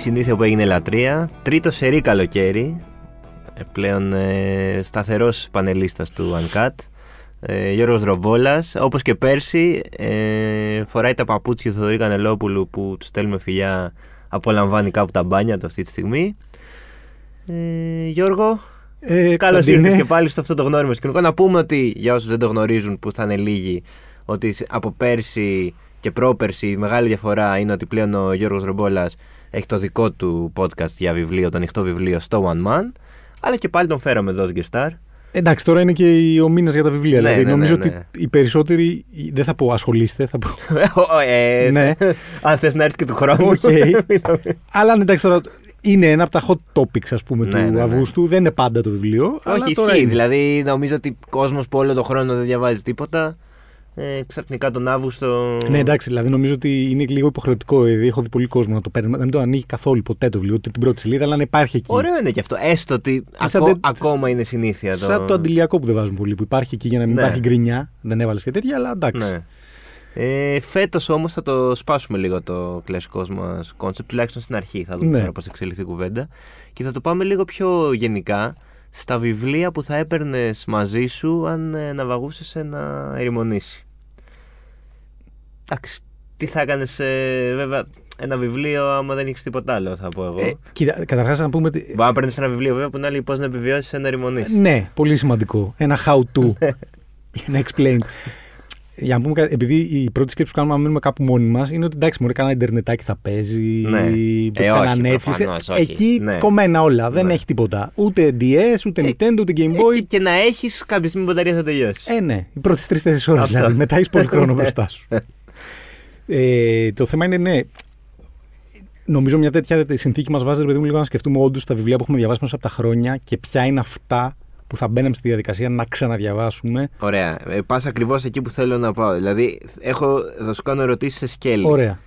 συνήθεια που έγινε λατρεία. Τρίτο σερή καλοκαίρι. Ε, πλέον ε, σταθερός πανελίστας του Uncut. Ε, Γιώργος Ρομπόλας. Όπως και πέρσι ε, φοράει τα παπούτσια του Θοδωρή Κανελόπουλου που του στέλνουμε φιλιά απολαμβάνει κάπου τα μπάνια του αυτή τη στιγμή. Ε, Γιώργο, Ε, Καλώς Κωνσταντίνε, ήρθες και πάλι στο αυτό το γνώριμο σκηνικό. Να πούμε ότι για όσους δεν το γνωρίζουν, που θα είναι λίγοι, ότι από πέρσι και πρόπερσι η μεγάλη διαφορά είναι ότι πλέον ο Γιώργος Ρομπόλας έχει το δικό του podcast για βιβλίο, το ανοιχτό βιβλίο στο OneMan. Αλλά και πάλι τον φέραμε εδώ ως guest star. Εντάξει, τώρα είναι και ο μήνας για τα βιβλία. Ναι, δηλαδή, ναι, νομίζω ναι, ναι. ότι οι περισσότεροι. Δεν θα πω ασχολείστε, θα πω. ε, ναι, Αν θες να έρθει και του χρόνου. Οκ. αλλά αν εντάξει τώρα. Είναι ένα από τα hot topics, ας πούμε, Ναι, του ναι, ναι. Αυγούστου. Δεν είναι πάντα το βιβλίο. αλλά Όχι, τώρα ισχύει. είναι. Δηλαδή, νομίζω ότι κόσμος που όλο τον χρόνο δεν διαβάζει τίποτα. Ε, ξαφνικά τον Αύγουστο. Ναι, εντάξει, δηλαδή νομίζω ότι είναι λίγο υποχρεωτικό. Δηλαδή, έχω δει πολύ κόσμο να το παίρνει, να μην το ανοίγει καθόλου ποτέ το βιβλίο, ούτε την πρώτη σελίδα, αλλά να υπάρχει εκεί. Ωραίο είναι και αυτό. Έστω ότι σαν ακό- τε- ακόμα είναι συνήθεια. Σαν το αντιλιακό που δεν βάζουν πολύ, που υπάρχει εκεί για να μην Ναι. υπάρχει γκρίνια. Δεν έβαλες και τέτοια, αλλά εντάξει. Ναι. Ε, Φέτος όμως θα το σπάσουμε λίγο το κλασικό μας concept, τουλάχιστον στην αρχή. Θα δούμε Ναι. τώρα πώς εξελιχθεί η κουβέντα. Και θα το πάμε λίγο πιο γενικά στα βιβλία που θα έπαιρνες μαζί σου αν ε, ναυαγούσες σε ερημονήσι. Εντάξει, τι θα έκανες, βέβαια, ένα βιβλίο άμα δεν έχεις τίποτα άλλο, θα πω εγώ. Ε, κοίτα, καταρχάς να πούμε. ότι- Μπορεί να παίρνεις ένα βιβλίο, βέβαια, που να λέει πώς να επιβιώσεις ένα ερημονήσει. Ναι, πολύ σημαντικό. Ένα how to. ένα explain. Για να πούμε, κάτι, επειδή η πρώτη σκέψη που κάνουμε, αν μείνουμε κάπου μόνοι μας, είναι ότι εντάξει, μπορεί κανένα Ιντερνετάκι θα παίζει. Ναι. το Ε, κανένα όχι, Netflix. προφανώς, όχι. Εκεί Ναι. κομμένα όλα. Δεν Ναι. έχει τίποτα. Ούτε DS, ούτε Ε, Nintendo, ούτε Game Ε, Boy. και, και να έχεις κάποια στιγμή η μπαταρία θα τελειώσει. Ε, ναι. Οι πρώτες τρει-τέσσερι ώρες Αυτό. δηλαδή. Μετά έχεις πολύ χρόνο Ναι. μπροστά σου. ε, το θέμα είναι, ναι. Νομίζω μια τέτοια συνθήκη μας βάζει, ρε παιδί μου, λίγο να σκεφτούμε όντως τα βιβλία που έχουμε διαβάσει μέσα από τα χρόνια και ποια είναι αυτά που θα μπαίναμε στη διαδικασία να ξαναδιαβάσουμε. Ωραία. Ε, Πας ακριβώς εκεί που θέλω να πάω. Δηλαδή, έχω, θα σου κάνω ερωτήσεις σε σκέλη. Ωραία.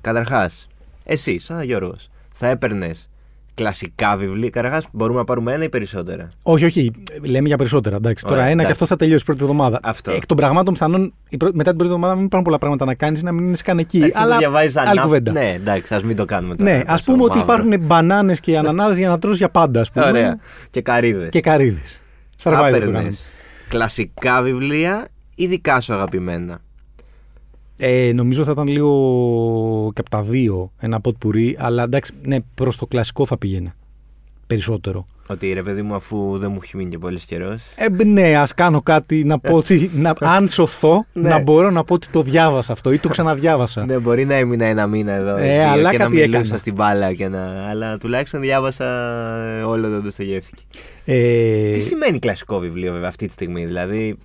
Καταρχάς, εσύ, σαν Γιώργος, θα έπαιρνες κλασικά βιβλία; Καταρχάς, μπορούμε να πάρουμε ένα ή περισσότερα; Όχι, όχι. Λέμε για περισσότερα. Εντάξει. Ωραία, Τώρα ένα εντάξει. και αυτό θα τελειώσει πρώτη εβδομάδα. Αυτό. Εκ των πραγμάτων, πιθανόν η πρω- μετά την πρώτη εβδομάδα μην υπάρχουν πολλά πράγματα να κάνεις, να μην είναι καν εκεί. Εντάξει, αλλά το διαβάζεις άλλη ανά- κουβέντα. Ναι, εντάξει, ας μην το κάνουμε τώρα. Ναι, ας τόσο πούμε ότι μαύρο. υπάρχουν μπανάνες και ανανάδες για να τρώσει για πάντα, ας πούμε. Ωραία. Και καρύδες. Και καρύδες. Θα Survivor το έπαιρνε κάνουμε. κλασικά βιβλία ή δικά σου αγαπημένα; Ε, νομίζω θα ήταν λίγο και από τα δύο ένα ποτ πουρί, αλλά εντάξει, ναι, προς το κλασικό θα πήγαινε. Περισσότερο. Ότι ρε παιδί μου, αφού δεν μου έχει μείνει και πολύ καιρός. Ε, ναι, ας κάνω κάτι να πω ότι. Να, αν σωθώ, Ναι. να μπορώ να πω ότι το διάβασα αυτό ή το ξαναδιάβασα. Ναι, μπορεί να έμεινα ένα μήνα εδώ. Ε, εκεί, αλλά και να κάτι μιλούσα έκανα. στην μπάλα και να. Αλλά τουλάχιστον διάβασα όλο το Ντοστογεύσκι. Ε, Τι σημαίνει κλασικό βιβλίο, βέβαια, αυτή τη στιγμή. Δηλαδή.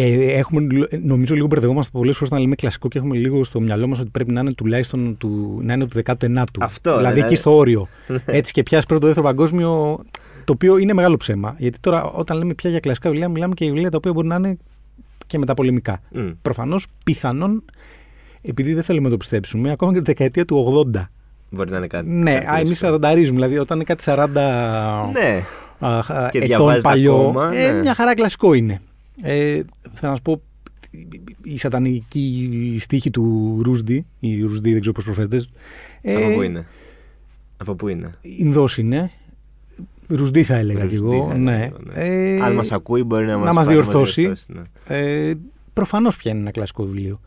Ε, έχουμε, νομίζω λίγο μπερδευόμαστε πολλές φορές να λέμε κλασικό και έχουμε λίγο στο μυαλό μας ότι πρέπει να είναι τουλάχιστον του, να είναι του 19ου. Αυτό, Δηλαδή δηλαδή. εκεί στο όριο. Έτσι και πιάσει πρώτο δεύτερο παγκόσμιο, το οποίο είναι μεγάλο ψέμα. Γιατί τώρα όταν λέμε πια για κλασικά βιβλία, μιλάμε και για βιβλία τα οποία μπορεί να είναι και μεταπολεμικά. μ, Προφανώς, πιθανόν, επειδή δεν θέλουμε να το πιστέψουμε, ακόμα και τη δεκαετία του 80. μπορεί να είναι κάτι. Ναι, κάτι α, εμείς δύσκολο. σαρανταρίζουμε. Δηλαδή, όταν είναι κάτι 40 Ναι, α, α, Και ετών διαβάζετε παλιό, ακόμα, ε, ναι. μια χαρά κλασικό είναι. Ε, θα να σου πω, η σατανική στίχη του Ρούσντι, η Ρούσντι δεν ξέρω πώς προφέρεται. Ε, από πού είναι; Από πού είναι; Ινδός είναι. Ρουσντή θα έλεγα κι Ρουσντή εγώ. θα Ναι. έλεγα, ναι. Ε, Αν μας ακούει, μπορεί να, να μας μας πάρει, διορθώσει. ναι. ε, προφανώς πια είναι ένα κλασικό βιβλίο.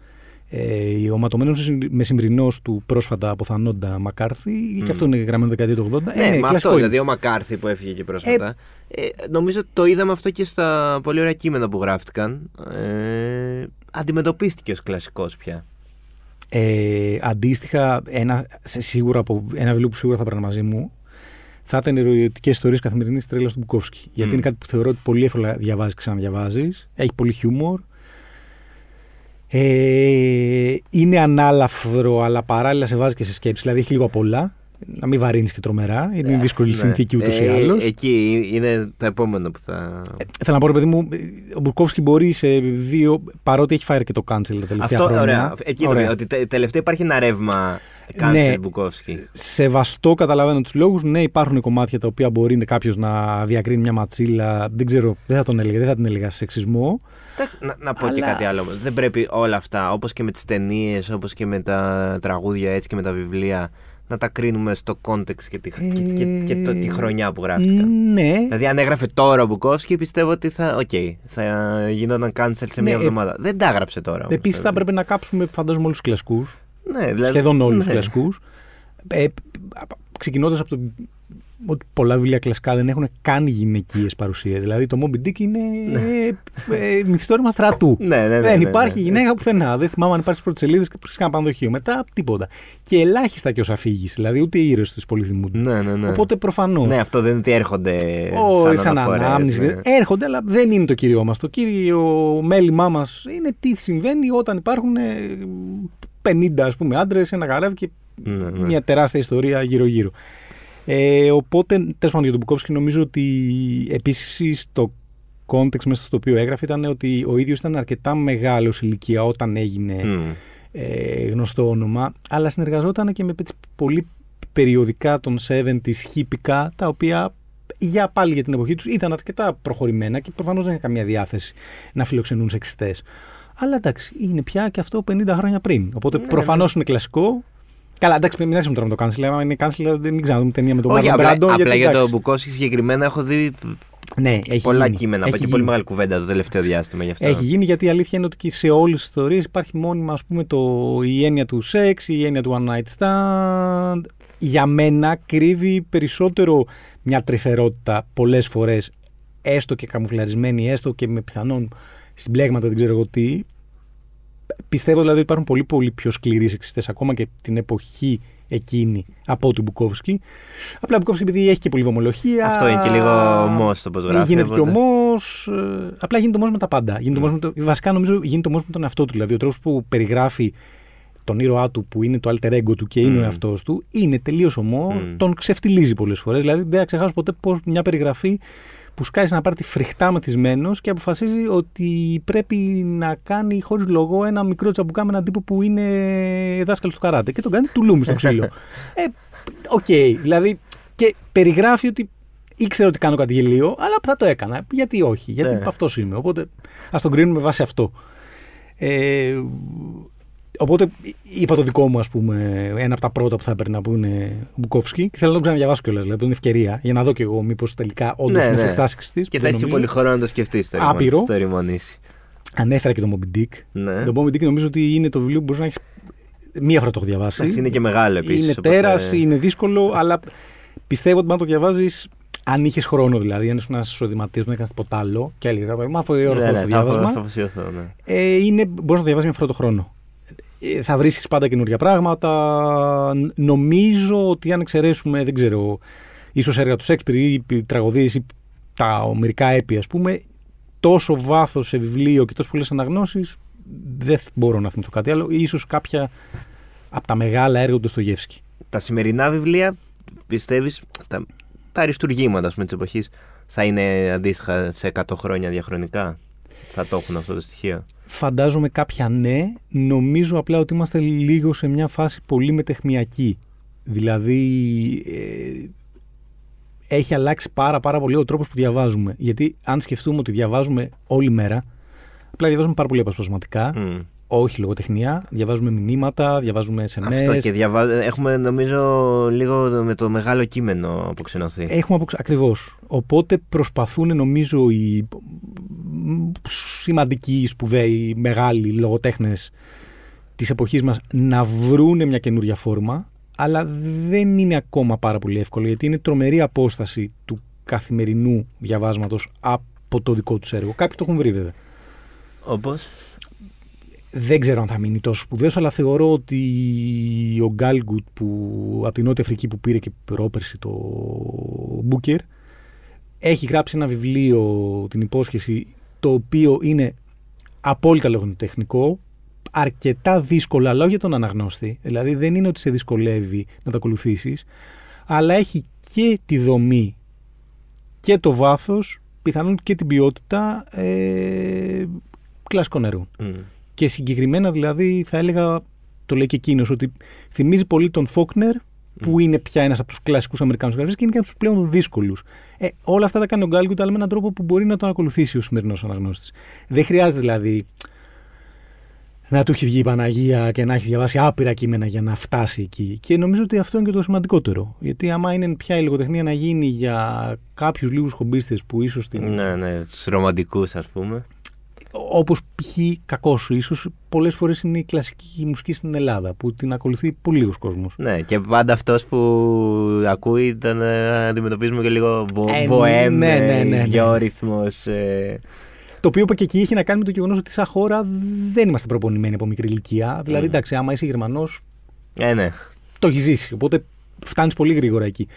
Ε, ο ματωμένος με συμβρινός του πρόσφατα αποθανόντα Μακάρθη, Μμ. και αυτό είναι γραμμένο δεκαετία του 80. Ναι, ε, με κλασικό αυτό. είναι. Δηλαδή, ο Μακάρθι που έφυγε και πρόσφατα. Ε, νομίζω ότι το είδαμε αυτό και στα πολύ ωραία κείμενα που γράφτηκαν. Ε, αντιμετωπίστηκε ως κλασικός πια. Ε, αντίστοιχα, ένα, σε- σίγουρα από ένα βιβλίο που σίγουρα θα έπαιρνα μαζί μου θα ήταν οι ερωτικές ιστορίες καθημερινής τρέλας του Μπουκόφσκι. Γιατί Μμ. είναι κάτι που θεωρώ ότι πολύ εύκολα διαβάζεις και ξαναδιαβάζεις. Έχει πολύ χιούμορ. Ε, είναι ανάλαφρο, αλλά παράλληλα σε βάζει και σε σκέψη. Δηλαδή έχει λίγο απ' όλα. Να μην βαρύνεις και τρομερά. Είναι δύσκολη Ναι. συνθήκη ούτως ή Ε, άλλως. Εκεί είναι το επόμενο που θα. Θέλω να πω, ρε παιδί μου, ο Μπουρκόφσκι μπορεί σε δύο. παρότι έχει φάει και το cancel τα τελευταία Αυτό, χρόνια. ωραία. Εκεί το Ωραία. λέω, ότι τε- τελευταία υπάρχει ένα ρεύμα Κάνσελ Ναι. Μπουκόφσκι. Σεβαστό, καταλαβαίνω τους λόγους. Ναι, υπάρχουν κομμάτια τα οποία μπορεί κάποιος να διακρίνει μια ματσίλα. Δεν ξέρω, δεν θα τον έλεγα, δεν θα την έλεγα σεξισμό. Εντάξει, να, να πω και Αλλά- κάτι άλλο. Δεν πρέπει όλα αυτά, όπως και με τις ταινίες, όπως και με τα τραγούδια, έτσι και με τα βιβλία, να τα κρίνουμε στο context και τη, και, και, και το, τη χρονιά που γράφτηκαν. Ναι, Δηλαδή, αν έγραφε τώρα ο Μπουκόφσκι, πιστεύω ότι θα, okay, θα γινόταν cancel σε Ναι, μια ε, εβδομάδα. Δεν τα έγραψε τώρα. όμως, Επίσης θα δηλαδή. έπρεπε να κάψουμε, φαντάζομαι, όλους τους κλασικούς. Ναι, δηλαδή, σχεδόν όλους ναι. του κλασικούς. Ε, Ξεκινώντας από το ότι πολλά βιβλία κλασικά δεν έχουν καν γυναικείες παρουσίες. Δηλαδή το Moby Dick είναι ε, ε, μυθιστόρημα στρατού. Ναι, ναι, ναι, δεν ναι, υπάρχει ναι. γυναίκα πουθενά. Δεν θυμάμαι αν υπάρχει στι πρώτες σελίδες και βρίσκα ένα πανδοχείο. Μετά τίποτα. Και ελάχιστα και ω αφήγηση. Δηλαδή ούτε οι ήρωες τους πολύ θυμούνται. Ναι, ναι, ναι. Οπότε προφανώς. Ναι, αυτό δεν είναι ότι έρχονται Όχι, σαν, σαν αναφορές, ανάμνηση. ναι. Έρχονται, αλλά δεν είναι το κύριο μας. Το κύριο μέλημά μας είναι τι συμβαίνει όταν υπάρχουν ε, 50 ας πούμε άντρες, ένα καράβι και Ναι, ναι. μια τεράστια ιστορία γύρω-γύρω. Ε, οπότε, τέλος πάντων για τον Μπουκόφσκι, νομίζω ότι επίσης το context μέσα στο οποίο έγραφε ήταν ότι ο ίδιος ήταν αρκετά μεγάλος ηλικία όταν έγινε Μμ. ε, γνωστό όνομα, αλλά συνεργαζόταν και με έτσι πολύ περιοδικά των 70s χίπικα, τα οποία για πάλι για την εποχή τους ήταν αρκετά προχωρημένα και προφανώς δεν είχαν καμία διάθεση να φιλοξενούν σεξιστές. Αλλά εντάξει, είναι πια και αυτό 50 χρόνια πριν. Οπότε Ναι, προφανώς είναι κλασικό. Καλά, εντάξει, μην άρχισουμε τώρα με το cancel. Αν είναι cancel, δεν μην ξαναδούμε ταινία με τον Όχι, Marlon απλά, Brando. απλά γιατί, για τον εντάξει, Μπουκόφσκι συγκεκριμένα έχω δει ναι, έχει πολλά γίνει. κείμενα. Έχει Έχει γίνει. πολύ μεγάλη κουβέντα το τελευταίο διάστημα γι' αυτό. Έχει γίνει γιατί η αλήθεια είναι ότι και σε όλες τις ιστορίε υπάρχει μόνιμα ας πούμε, το, η έννοια του σεξ, η έννοια του one night stand. Για μένα κρύβει περισσότερο μια τρυφερότητα πολλές φορές, έστω και καμουφλαρισμένη, έστω και με πιθανόν συμπλέγματα, δεν ξέρω εγώ τι. Πιστεύω δηλαδή ότι υπάρχουν πολύ πολύ πιο σκληροί σεξιστές ακόμα και την εποχή εκείνη από τον Μπουκόφσκι. Απλά ο Μπουκόφσκι επειδή έχει και πολύ βομολογία. Αυτό είναι και λίγο ομός το πώς γράφει, Γίνεται και οπότε. ομός. Απλά γίνεται ωμός με τα πάντα. Γίνεται ωμός με το, βασικά νομίζω γίνεται ωμός με τον εαυτό του. Δηλαδή ο τρόπος που περιγράφει τον ήρωά του που είναι το alter ego του και είναι Μμ. ο εαυτός του είναι τελείως ωμό. Μμ. Τον ξεφτιλίζει πολλές φορές. Δηλαδή δεν θα ξεχάσω ποτέ πώς μια περιγραφή που σκάει σε ένα πάρτι φρικτά μεθυσμένος και αποφασίζει ότι πρέπει να κάνει χωρίς λόγο ένα μικρό τσαμπουκά με έναν τύπο που είναι δάσκαλος του καράτε. Και τον κάνει τουλούμι στο ξύλο. ε, οκ, δηλαδή. Και περιγράφει ότι ήξερα ότι κάνω κάτι γελίο, αλλά θα το έκανα. Γιατί όχι, γιατί Ναι. αυτός είμαι. Οπότε ας τον κρίνουμε με βάση αυτό. Ε, οπότε είπα το δικό μου, ας πούμε, ένα από τα πρώτα που θα έπαιρνα που είναι Μπουκόφσκι. Και θέλω να τον ξαναδιαβάσω κιόλας, δηλαδή, είναι ευκαιρία για να δω κι εγώ μήπως τελικά όντως Ναι, είναι ναι. φρικτάς σεξιστής, Και που θα δεν έχει νομίζω. πολύ χρόνο να το σκεφτείς το Άπειρο. ρημο- το ρημονήσει. Ανέφερα και το Moby Dick. Ναι. Το Moby Dick νομίζω ότι είναι το βιβλίο που μπορείς να έχεις. Μία φορά το έχω διαβάσει. Εντάξει, είναι και μεγάλο επίσης. Είναι τέρας, είναι δύσκολο, αλλά πιστεύω ότι αν το διαβάζεις, αν είχες χρόνο δηλαδή, αν ήσουν ένας εισοδηματή που δεν έκανες τίποτα άλλο και έλεγε Μα αφού η ώρα Ναι, ναι, ναι, στο θα, διάβασμα, θα αφοσιωθώ, ναι. ε, είναι, μπορείς να το διαβάσεις μια φορά το χρόνο. Ε, θα βρίσκεις πάντα καινούργια πράγματα. Ν- Νομίζω ότι αν εξαιρέσουμε, δεν ξέρω, ίσως έργα του Σέξπιρ ή π- τραγωδίες ή τα ομερικά έπια, ας πούμε, τόσο βάθος σε βιβλίο και τόσο πολλές αναγνώσεις, δεν θ- μπορώ να θυμηθώ κάτι άλλο. Ίσως κάποια από τα μεγάλα έργα του Ντοστογεύσκη. Τα σημερινά βιβλία, πιστεύεις, τα, τα αριστουργήματα της εποχής θα είναι αντίστοιχα σε 100 χρόνια διαχρονικά; Θα το έχουν αυτό το στοιχείο. Φαντάζομαι κάποια ναι. Νομίζω απλά ότι είμαστε λίγο σε μια φάση πολύ μετεχμιακή. Δηλαδή ε, έχει αλλάξει πάρα πάρα πολύ ο τρόπος που διαβάζουμε. Γιατί αν σκεφτούμε ότι διαβάζουμε όλη μέρα, απλά διαβάζουμε πάρα πολύ αποσπασματικά, Μμ. όχι λογοτεχνία, διαβάζουμε μηνύματα, διαβάζουμε SMS. Αυτό και διαβάζ... έχουμε νομίζω λίγο με το μεγάλο κείμενο αποξενωθεί. Έχουμε αποξ... Ακριβώς. Οπότε προσπαθούν νομίζω οι σημαντικοί, σπουδαίοι, μεγάλοι λογοτέχνες της εποχής μας να βρούνε μια καινούρια φόρμα, αλλά δεν είναι ακόμα πάρα πολύ εύκολο, γιατί είναι τρομερή απόσταση του καθημερινού διαβάσματος από το δικό τους έργο. Κάποιοι το έχουν βρει βέβαια. Όπως; Δεν ξέρω αν θα μείνει τόσο σπουδαίος, αλλά θεωρώ ότι ο Γκάλγκουτ που από την Νότια Αφρική που πήρε και πρόπερση το Μπούκερ έχει γράψει ένα βιβλίο, την υπόσχεση, το οποίο είναι απόλυτα λογοτεχνικό, αρκετά δύσκολο, αλλά όχι για τον αναγνώστη. Δηλαδή δεν είναι ότι σε δυσκολεύει να το ακολουθήσεις, αλλά έχει και τη δομή και το βάθος, πιθανόν και την ποιότητα ε, κλασικών έργων. Και συγκεκριμένα δηλαδή θα έλεγα το λέει και εκείνος, ότι θυμίζει πολύ τον Φόκνερ, που είναι πια ένας από τους κλασικούς Αμερικάνους γραφείς και είναι και από τους πλέον δύσκολους. Ε, όλα αυτά τα κάνει ο Γκάλγκουτ, αλλά με έναν τρόπο που μπορεί να τον ακολουθήσει ο σημερινός αναγνώστης. Δεν χρειάζεται δηλαδή να του έχει βγει η Παναγία και να έχει διαβάσει άπειρα κείμενα για να φτάσει εκεί. Και νομίζω ότι αυτό είναι και το σημαντικότερο. Γιατί άμα είναι πια η λογοτεχνία να γίνει για κάποιους λίγους χομπίστες που ίσως την. Ναι, ναι, τους ρομαντικούς ας πούμε. Όπως π.χ. κακός σου, ίσως πολλές φορές είναι η κλασική μουσική στην Ελλάδα που την ακολουθεί πολύ λίγο κόσμος. Ναι, και πάντα αυτός που ακούει τον ε, αντιμετωπίζουμε και λίγο Ε, μποέμ, ναι, ναι, ναι, ναι. γεώρυθμο. Το οποίο και εκεί έχει να κάνει με το γεγονός ότι σαν χώρα δεν είμαστε προπονημένοι από μικρή ηλικία. Δηλαδή, Mm. εντάξει, άμα είσαι Γερμανός, Ε, ναι. το έχεις ζήσει. Οπότε φτάνεις πολύ γρήγορα εκεί.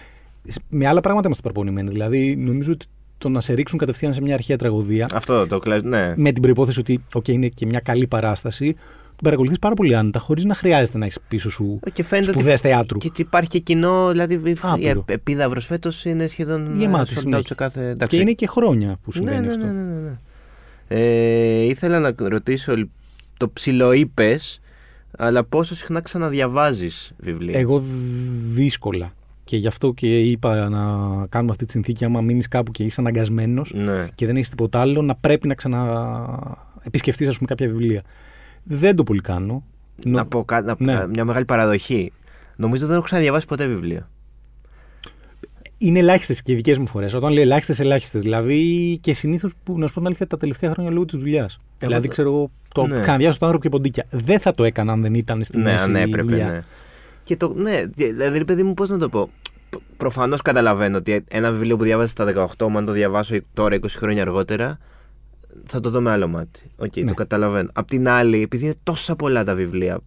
Με άλλα πράγματα είμαστε προπονημένοι. Δηλαδή, νομίζω ότι το να σε ρίξουν κατευθείαν σε μια αρχαία τραγωδία, Αυτό το κλασικό. Ναι. με την προπόθεση ότι okay, είναι και μια καλή παράσταση, την παρακολουθείς πάρα πολύ άνετα, χωρίς να χρειάζεται να έχει πίσω σου Και φαίνεται σπουδέ ότι θεάτρου. και ότι υπάρχει και κοινό, δηλαδή η Άπειρο. επίδαυρος φέτος είναι σχεδόν Γεμάτη sold out συνέχεια. σε κάθε. Και εντάξει. είναι και χρόνια που ναι, συμβαίνει ναι, αυτό. ναι, ναι, ναι, ναι. Ε, ήθελα να ρωτήσω, το ψιλοείπε, αλλά πόσο συχνά ξαναδιαβάζεις βιβλία; Εγώ δύσκολα. Και γι' αυτό και είπα να κάνουμε αυτή τη συνθήκη. Άμα μείνεις κάπου και είσαι αναγκασμένος Ναι. και δεν έχεις τίποτα άλλο, να πρέπει να ξαναεπισκεφτεί, ας πούμε, κάποια βιβλία. Δεν το πολύ κάνω. Νο- Να πω κα- να- Ναι. μια μεγάλη παραδοχή. Νομίζω δεν έχω ξαναδιαβάσει ποτέ βιβλία. Είναι ελάχιστες και οι δικές μου φορές. Όταν λέω ελάχιστες, ελάχιστες. Δηλαδή και συνήθως που να σου πω την αλήθεια τα τελευταία χρόνια λόγω της δουλειάς. Δηλαδή, ξέρω εγώ, το Ναι. καναδιάσω τον άνθρωπο και ποντίκια. Δεν θα το έκανα αν δεν ήταν στη ναι, μέση ναι, η έπρεπε. δουλειά. Ναι. Και το, ναι, δηλαδή, ρε παιδί μου, πώς να το πω. Προφανώς καταλαβαίνω ότι ένα βιβλίο που διάβασα στα 18, μου αν το διαβάσω τώρα 20 χρόνια αργότερα, θα το δω με άλλο μάτι. Οκ, Ναι. το καταλαβαίνω. Απ' την άλλη, επειδή είναι τόσα πολλά τα βιβλία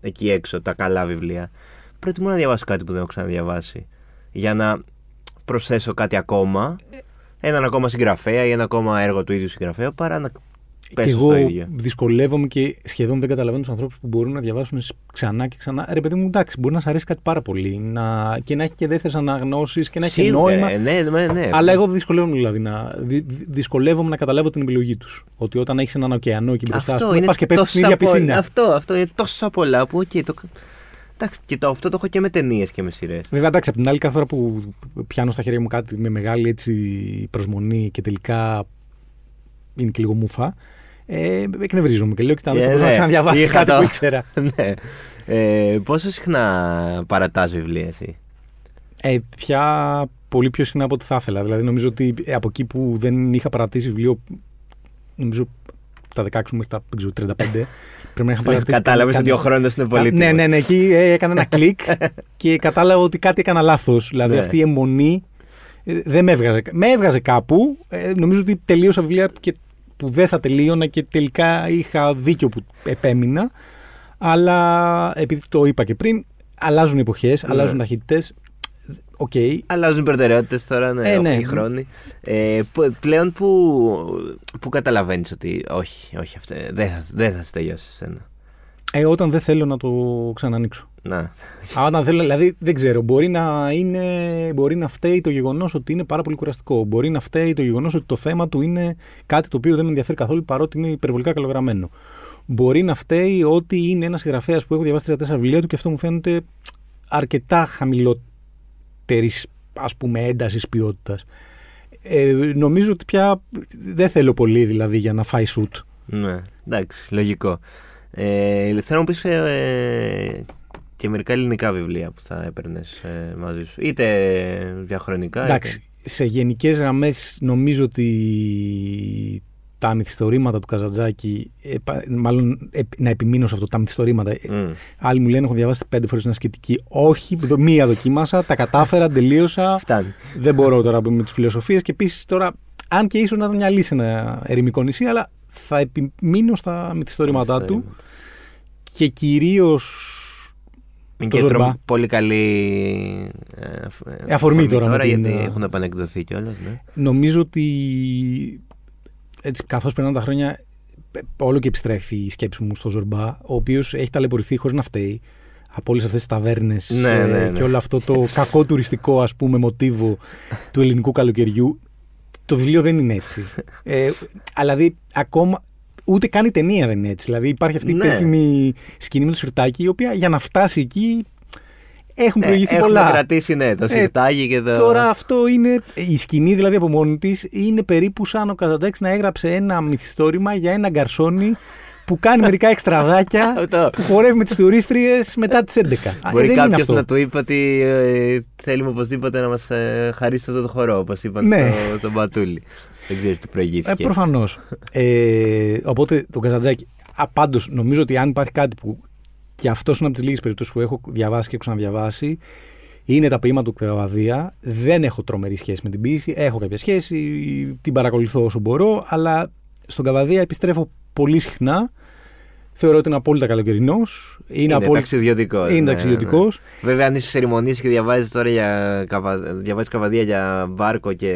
εκεί έξω, τα καλά βιβλία, προτιμώ να διαβάσω κάτι που δεν έχω ξαναδιαβάσει. Για να προσθέσω κάτι ακόμα, έναν ακόμα συγγραφέα ή ένα ακόμα έργο του ίδιου συγγραφέα, παρά να Και πέσω εγώ στο ίδιο. δυσκολεύομαι και σχεδόν δεν καταλαβαίνω τους ανθρώπους που μπορούν να διαβάσουν ξανά και ξανά. Ρε παιδί μου, εντάξει, μπορεί να σα αρέσει κάτι πάρα πολύ να... και να έχει και δεύτερες αναγνώσεις και να έχει και Σίγουρα, νόημα. ε, ναι, ναι, ναι. Αλλά εγώ δυσκολεύομαι δηλαδή να, δυ- δυσκολεύομαι να καταλάβω την επιλογή τους. Ότι όταν έχεις έναν ωκεανό εκεί μπροστά, Αυτό α πούμε, είναι πας και πέφτεις στην τόσα ίδια πολλά- πισίνα. Αυτό, αυτό είναι τόσα πολλά που. Okay, το... Εντάξει, και το, αυτό το έχω και με ταινίες και με σειρές. Βέβαια, εντάξει, απ' την άλλη, κάθε φορά που πιάνω στα χέρια μου κάτι με μεγάλη έτσι, προσμονή και τελικά είναι και λίγο μούφα, ε, εκνευρίζομαι και λέω: Κοιτάξτε, Ε, δεν μπορούσα ναι, να ξαναδιαβάσει είχα κάτι το- που ήξερα. ναι. Ε, πόσο συχνά παρατάς βιβλία εσύ; Ε, πια πολύ πιο συχνά από ό,τι θα ήθελα. Δηλαδή, νομίζω ότι ε, από εκεί που δεν είχα παρατήσει βιβλίο, νομίζω τα 16 μου μέχρι τα δεν ξέρω, 35, πρέπει να είχα παρατήσει. Κατάλαβες κάτι- ότι ο χρόνος είναι πολύ Ναι, ναι, ναι. Εκεί ε, έκανα ένα κλικ και κατάλαβα ότι κάτι έκανα λάθος. Δηλαδή, Ναι. αυτή η αιμονή ε, δεν με έβγαζε. Με έβγαζε κάπου. Ε, νομίζω ότι τελείωσα βιβλία και που δεν θα τελείωνα και τελικά είχα δίκιο που επέμεινα. Αλλά επειδή το είπα και πριν, αλλάζουν εποχές, Ναι. αλλάζουν ταχύτητες. Οκ. Αλλάζουν οι προτεραιότητες τώρα, ναι, Ε, ναι. οι χρόνοι. Ε, που- πλέον που, που καταλαβαίνεις ότι όχι, όχι, αυτό, δεν θα, δεν θα σε τελειώσει εσένα. Ε, όταν δεν θέλω να το ξανανοίξω. Να. Α, όταν θέλω, δηλαδή δεν ξέρω, μπορεί να, είναι, μπορεί να φταίει το γεγονός ότι είναι πάρα πολύ κουραστικό. Μπορεί να φταίει το γεγονός ότι το θέμα του είναι κάτι το οποίο δεν με ενδιαφέρει καθόλου παρότι είναι υπερβολικά καλογραμμένο. Μπορεί να φταίει ότι είναι ένας συγγραφέας που έχω διαβάσει τρία-τέσσερα βιβλία του και αυτό μου φαίνεται αρκετά χαμηλότερης ας πούμε έντασης ποιότητας. Ε, νομίζω ότι πια δεν θέλω πολύ δηλαδή για να φάει σουτ. Ναι, εντάξει, λογικό. Ε, θέλω να μου πεις ε, και μερικά ελληνικά βιβλία που θα έπαιρνες μαζί σου. Είτε διαχρονικά. Εντάξει, σε γενικές γραμμές νομίζω ότι τα μυθιστορήματα του Καζαντζάκη, επα- μάλλον ε, να επιμείνω σε αυτό, τα μυθιστορήματα. Είτε... Mm. Άλλοι μου λένε έχω διαβάσει πέντε φορές μια σκητική. Όχι, δο- μία δοκίμασα, τα κατάφερα, τελείωσα. Φτάνει. Δεν μπορώ τώρα με τις φιλοσοφίες και επίσης τώρα, αν και ίσως να δω μια λύση ένα ερημικό νησί, αλλά θα επιμείνω στα μυθιστορήματά του και κυρίως Είναι Το και Ζορμπά. τρο- πολύ καλή ε, αφ- ε, αφορμή τώρα με την, γιατί ε, έχουν επανεκδοθεί κιόλας. Ναι. Νομίζω ότι έτσι, καθώς περνάνε τα χρόνια ε, όλο και επιστρέφει η σκέψη μου στο Ζορμπά, ο οποίος έχει ταλαιπωρηθεί χωρίς να φταίει από όλες αυτές τις ταβέρνες Ναι, ε, ναι, ναι. και όλο αυτό το κακό τουριστικό ας πούμε μοτίβο του ελληνικού καλοκαιριού. Το βιβλίο δεν είναι έτσι. ε, αλλά δηλαδή ακόμα ούτε καν η ταινία δεν είναι έτσι. Δηλαδή υπάρχει αυτή Ναι. η περίφημη σκηνή με το σιρτάκι, η οποία για να φτάσει εκεί έχουν προηγηθεί Ε, έχουμε πολλά. κρατήσει ναι, το Ε, σιρτάκι και το. Τώρα αυτό είναι. Η σκηνή δηλαδή από μόνη της είναι περίπου σαν ο Καζαντζάκης να έγραψε ένα μυθιστόρημα για ένα γκαρσόνι που κάνει μερικά εξτραδάκια Αυτό. που χορεύει με τις τουρίστριες μετά τις 11. Α, Μπορεί δεν είναι κάποιος αυτό. να του είπε ότι ε, θέλουμε οπωσδήποτε να μας ε, χαρίσει αυτό το χορό, όπως είπαν Ναι. στο, στον Πατούλη. Δεν ξέρεις τι Ε, προηγήθηκε. Προφανώς. Ε, οπότε το Καζαντζάκη. Πάντως νομίζω ότι αν υπάρχει κάτι που και αυτός είναι από τις λίγες περιπτώσεις που έχω διαβάσει και έχω ξαναδιαβάσει, είναι τα ποίηματα του Καβαδία. Δεν έχω τρομερή σχέση με την ποίηση. Έχω κάποια σχέση, την παρακολουθώ όσο μπορώ, αλλά στον Καβαδία επιστρέφω πολύ συχνά. Θεωρώ ότι είναι απόλυτα καλοκαιρινός. Είναι, Είναι απόλυτα... ταξιδιωτικός. είναι ναι, ταξιδιωτικό. ναι. Βέβαια, αν είσαι σε ερμηνεία και διαβάζεις τώρα για καβα... διαβάζεις καβαδία για μπάρκο και.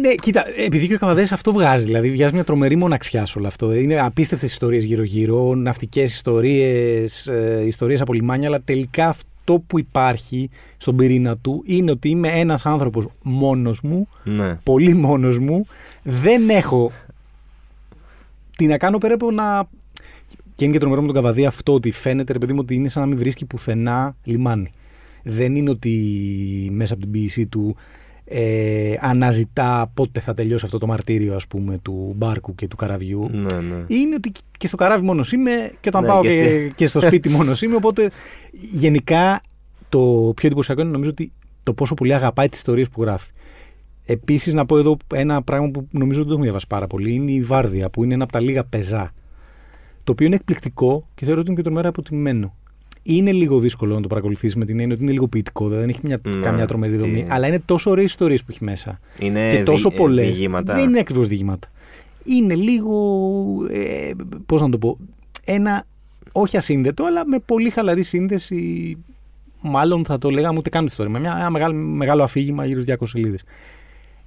Ναι, κοίτα, επειδή και ο Καβαδέ αυτό βγάζει. Δηλαδή, βγάζει μια τρομερή μοναξιά σε όλο αυτό. Είναι απίστευτες ιστορίες γύρω-γύρω, ναυτικές ιστορίες, ε, ιστορίες από λιμάνια, αλλά τελικά αυτό που υπάρχει στον πυρήνα του είναι ότι είμαι ένας άνθρωπος μόνος μου, Ναι. πολύ μόνος μου. Δεν έχω τι να κάνω πέρα από να. Και είναι και τρομερό με τον Καβαδί αυτό ότι φαίνεται, ρε παιδί μου, ότι είναι σαν να μην βρίσκει πουθενά λιμάνι. Δεν είναι ότι μέσα από την ποιησή του ε, αναζητά πότε θα τελειώσει αυτό το μαρτύριο, ας πούμε, του μπάρκου και του καραβιού. Ναι, ναι. Είναι ότι και στο καράβι μόνος είμαι και όταν Ναι, πάω και και, στη- και στο σπίτι μόνος είμαι. Οπότε γενικά το πιο εντυπωσιακό είναι νομίζω ότι το πόσο πολύ αγαπάει τις ιστορίες που γράφει. Επίσης, να πω εδώ ένα πράγμα που νομίζω ότι δεν το έχουμε διαβάσει πάρα πολύ είναι η Βάρδια, που είναι ένα από τα λίγα πεζά. Το οποίο είναι εκπληκτικό και θεωρώ ότι είναι και τρομερά αποτιμημένο. Είναι λίγο δύσκολο να το παρακολουθήσει με την έννοια ότι είναι λίγο ποιητικό, δεν έχει μια, Ναι, καμιά τρομερή τι- δομή. Αλλά είναι τόσο ωραίες ιστορίες που έχει μέσα Είναι και τόσο δι- πολλές. διηγήματα. Δεν είναι ακριβώς διηγήματα. Είναι λίγο. Ε, Πώς να το πω. Ένα όχι ασύνδετο, αλλά με πολύ χαλαρή σύνδεση. Μάλλον θα το λέγαμε ούτε καν ιστορία. Με μια, ένα μεγάλο, μεγάλο αφήγημα γύρω στι 200 σελίδες.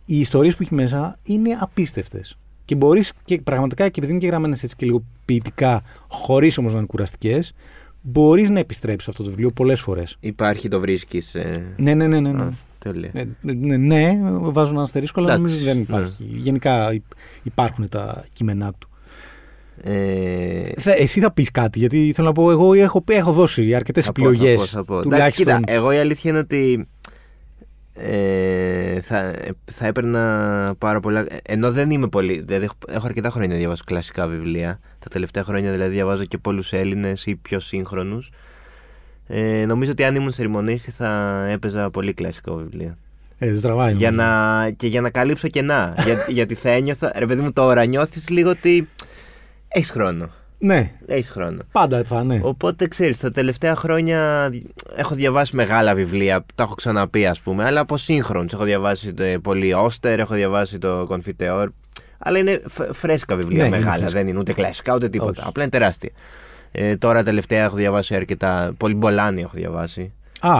Οι ιστορίες που έχει μέσα είναι απίστευτες. Και μπορείς και πραγματικά, και επειδή είναι και γραμμένες έτσι και λίγο ποιητικά, χωρίς όμως να είναι κουραστικές, μπορείς να επιστρέψεις αυτό το βιβλίο πολλές φορές. Υπάρχει, το βρίσκεις. Ε... Ναι, ναι, ναι. ναι, ναι. Α, τέλεια. Ναι, ναι, ναι, βάζω ένα αστερίσκο, αλλά Εντάξει, νομίζω δεν ναι. υπάρχει. Γενικά υ- υπάρχουν τα κείμενά του. Ε, Θα, εσύ θα πεις κάτι, γιατί θέλω να πω, εγώ έχω, έχω δώσει αρκετές θα πω, επιλογές. θα πω, θα πω. Εντάξει, κοίτα, εγώ η αλήθεια είναι ότι ε, θα, θα έπαιρνα πάρα πολλά. Ενώ δεν είμαι πολύ. Δηλαδή έχω, έχω αρκετά χρόνια να διαβάσω κλασικά βιβλία. Τα τελευταία χρόνια δηλαδή διαβάζω και πολλούς Έλληνες ή πιο σύγχρονους. Ε, νομίζω ότι αν ήμουν σε ρημονήσι θα έπαιζα πολύ κλασικό βιβλίο. Ε, το τραβάει. Για νομίζω. να, και για να καλύψω κενά. για, γιατί θα ένιωθα. Ρε παιδί μου, τώρα νιώθεις λίγο ότι. Έχεις χρόνο. Ναι, Έχεις χρόνο. πάντα θα ναι. Οπότε ξέρεις, τα τελευταία χρόνια έχω διαβάσει μεγάλα βιβλία, τα έχω ξαναπεί ας πούμε, αλλά από σύγχρονους. Έχω διαβάσει το, πολύ Όστερ, έχω διαβάσει το Confiteor. Αλλά είναι φ- φρέσκα βιβλία Ναι, είναι μεγάλα, φρέσκα. δεν είναι ούτε κλασικά ούτε τίποτα. Όχι. Απλά είναι τεράστια. Ε, τώρα τελευταία έχω διαβάσει αρκετά. Πολύ Μπολάνι έχω διαβάσει. Α,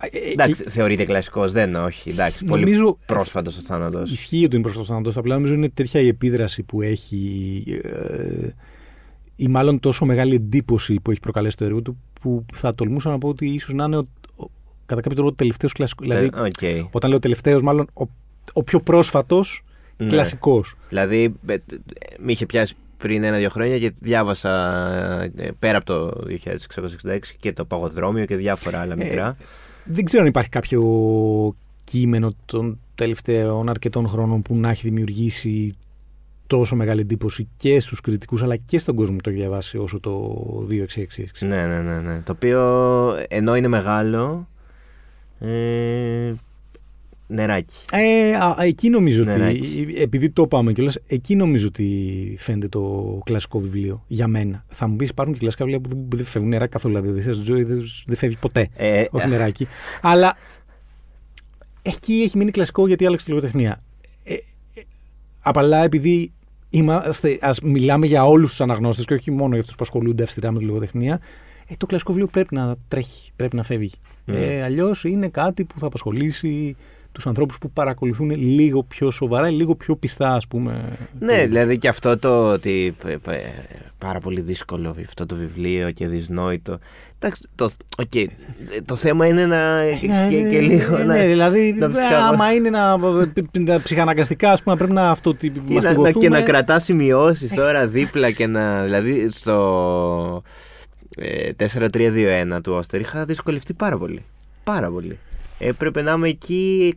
ε, ε, Εντάξει, και- θεωρείται κλασικός, δεν είναι, όχι. Εντάξει, πολύ Νομίζω- πρόσφατος ο θάνατος. Ισχύει ότι είναι πρόσφατος ο θάνατος. Απλά νομίζω είναι τέτοια η επίδραση που έχει. Ε, ή μάλλον τόσο μεγάλη εντύπωση που έχει προκαλέσει το έργο του, που θα τολμούσα να πω ότι ίσως να είναι ο, ο- κατά κάποιο τρόπο ο τελευταίος κλασικός. Δηλαδή, Οκ. όταν λέω τελευταίος, μάλλον ο, ο πιο πρόσφατος Ναι. κλασικός. Δηλαδή, ε, ε, με είχε πιάσει πριν ένα-δύο χρόνια γιατί διάβασα ε, πέρα από το 2666 και το Παγοδρόμιο και διάφορα άλλα μικρά. Δεν ξέρω αν υπάρχει κάποιο κείμενο των τελευταίων αρκετών χρόνων που να έχει δημιουργήσει τόσο μεγάλη εντύπωση και στους κριτικούς αλλά και στον κόσμο που το έχει διαβάσει όσο το 2666. Ναι, ναι, ναι, ναι. Το οποίο ενώ είναι μεγάλο. Ε, νεράκι. Ε, α, α, εκεί νομίζω ότι, Νεράκι. επειδή το πάμε κιόλας, εκεί νομίζω ότι φαίνεται το κλασικό βιβλίο για μένα. Θα μου πεις υπάρχουν και κλασικά βιβλία που δεν, που δεν φεύγουν νερά καθόλου. Δηλαδή, δεν, ζωή, δεν, δεν φεύγει ποτέ. Ε, όχι νεράκι. Αλλά εκεί έχει μείνει κλασικό γιατί άλλαξε τη λογοτεχνία. Ε, ε, απαλά επειδή είμαστε, ας μιλάμε για όλους τους αναγνώστες και όχι μόνο για αυτούς που ασχολούνται αυστηρά με τη λογοτεχνία, ε, το κλασικό βιβλίο πρέπει να τρέχει, πρέπει να φεύγει. Mm. Ε, Αλλιώς είναι κάτι που θα απασχολήσει τους ανθρώπους που παρακολουθούν λίγο πιο σοβαρά, λίγο πιο πιστά, ας πούμε. Ναι, το... δηλαδή και αυτό το ότι. Πάρα πολύ δύσκολο αυτό το βιβλίο και δυσνόητο. Εντάξει, το, okay, το θέμα είναι να. και, και, και λίγο. Ναι, να, δηλαδή, να άμα είναι να, να ψυχαναγκαστικά, ας πούμε, πρέπει να αυτό και, να, και να κρατάς σημειώσεις τώρα δίπλα και να. Δηλαδή, στο. 4-3-2-1 του Όστερ είχα δυσκολευτεί πάρα πολύ. Πάρα πολύ έπρεπε να είμαι εκεί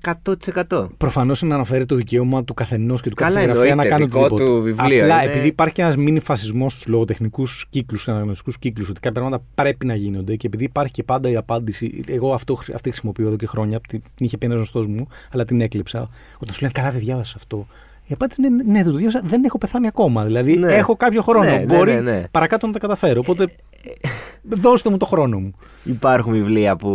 100%. Προφανώς είναι να αναφέρει το δικαίωμα του καθενός και του κάθε συγγραφέα να κάνει το του βιβλίο. Απλά είναι... επειδή υπάρχει και ένας μήνυ φασισμός στους λογοτεχνικούς κύκλους και αναγνωστικούς κύκλους, ότι κάποια πράγματα πρέπει να γίνονται και επειδή υπάρχει και πάντα η απάντηση. Εγώ αυτό, αυτή χρησιμοποιώ εδώ και χρόνια, την είχε πει ένας γνωστός μου, αλλά την έκλειψα. Όταν σου λένε Καλά, δεν διάβασα αυτό. Η απάντηση είναι ναι, δεν το διάβασα, δεν έχω πεθάνει ακόμα. Δηλαδή ναι. έχω κάποιο χρόνο. Ναι, ναι Μπορεί ναι, ναι, παρακάτω να τα καταφέρω. Οπότε δώστε μου το χρόνο μου. Υπάρχουν βιβλία που,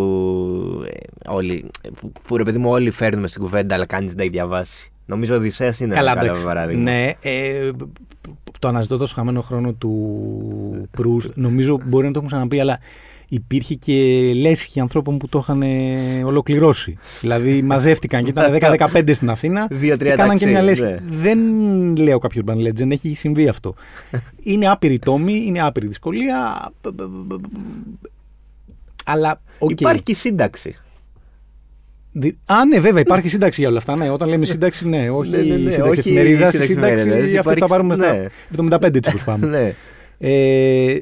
ε, όλοι, που, που ρε παιδί μου όλοι φέρνουμε στην κουβέντα, αλλά κανείς δεν έχει διαβάσει. Νομίζω ο Οδυσσέας είναι Καλά, ένα καλό παράδειγμα. Ναι, ε, το αναζητώ το χαμένο χρόνο του Προύστ. Νομίζω μπορεί να το έχουν ξαναπεί, αλλά υπήρχε και λέσχη ανθρώπων που το είχαν ολοκληρώσει. δηλαδή μαζεύτηκαν και ήταν 10-15 στην Αθήνα και κάναν και μια λέσχη. Ναι. Δεν λέω κάποιο urban legend, έχει συμβεί αυτό. είναι άπειρη τόμη, είναι άπειρη δυσκολία. Αλλά, okay. Υπάρχει και σύνταξη. Α, ναι, βέβαια, υπάρχει σύνταξη για όλα αυτά. Ναι, όταν λέμε σύνταξη, ναι, όχι ναι, ναι, ναι, σύνταξη εφημερίδας. Σύνταξη, αυτή θα πάρουμε στα 75 έτσι όπω πάμε. ναι. ε,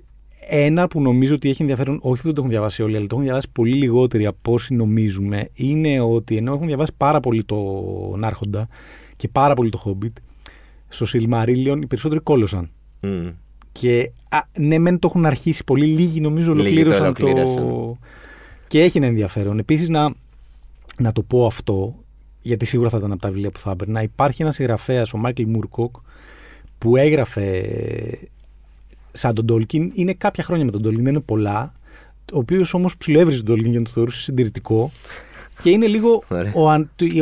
ένα που νομίζω ότι έχει ενδιαφέρον, όχι που δεν το έχουν διαβάσει όλοι, αλλά το έχουν διαβάσει πολύ λιγότεροι από όσοι νομίζουμε, είναι ότι ενώ έχουν διαβάσει πάρα πολύ τον Άρχοντα και πάρα πολύ το Hobbit, στο Silmarillion οι περισσότεροι κόλωσαν. Mm. Και α, ναι, μεν το έχουν αρχίσει πολύ, λίγοι νομίζω ολοκλήρωσαν το. το... Και έχει ένα ενδιαφέρον. Επίσης, να, να το πω αυτό, γιατί σίγουρα θα ήταν από τα βιβλία που θα έπαιρνα. Υπάρχει ένας συγγραφέας, ο Μάικλ Μουρκοκ, που έγραφε σαν τον Τόλκιν, είναι κάποια χρόνια με τον Τόλκιν, δεν είναι πολλά. Ο οποίος όμως ψηλοέβριζε τον Τόλκιν για να το θεωρούσε συντηρητικό. Και είναι λίγο ο,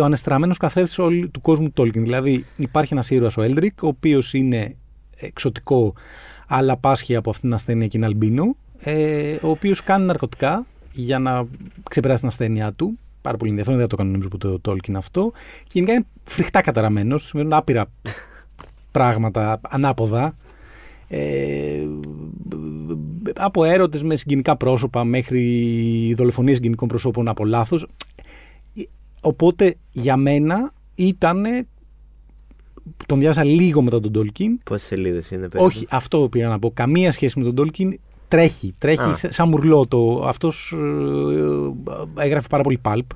ο ανεστραμμένος καθρέφτης του κόσμου Τόλκιν. Δηλαδή, υπάρχει ένας ήρωας ο Έλρικ, ο οποίος είναι εξωτικό, αλλά πάσχει από αυτήν την ασθένεια και είναι αλμπίνο. Ε, ο οποίος κάνει ναρκωτικά για να ξεπεράσει την ασθένειά του. Πάρα πολύ ενδιαφέρον, δεν θα το κάνω νομίζω που το Τόλκιν αυτό. Και γενικά είναι φρικτά καταραμένος, σημαίνουν άπειρα πράγματα ανάποδα ε, από έρωτες με συγκινικά πρόσωπα μέχρι δολοφονίες συγκινικών προσώπων από λάθος. Οπότε για μένα ήταν τον διάσα λίγο μετά τον Τόλκιν. Πόσες σελίδες είναι, περίπου. Όχι, αυτό πήγα να πω. Καμία σχέση με τον Τόλκιν. Τρέχει, τρέχει σαν μουρλό. Το, αυτός ε, έγραφε πάρα πολύ πάλπ.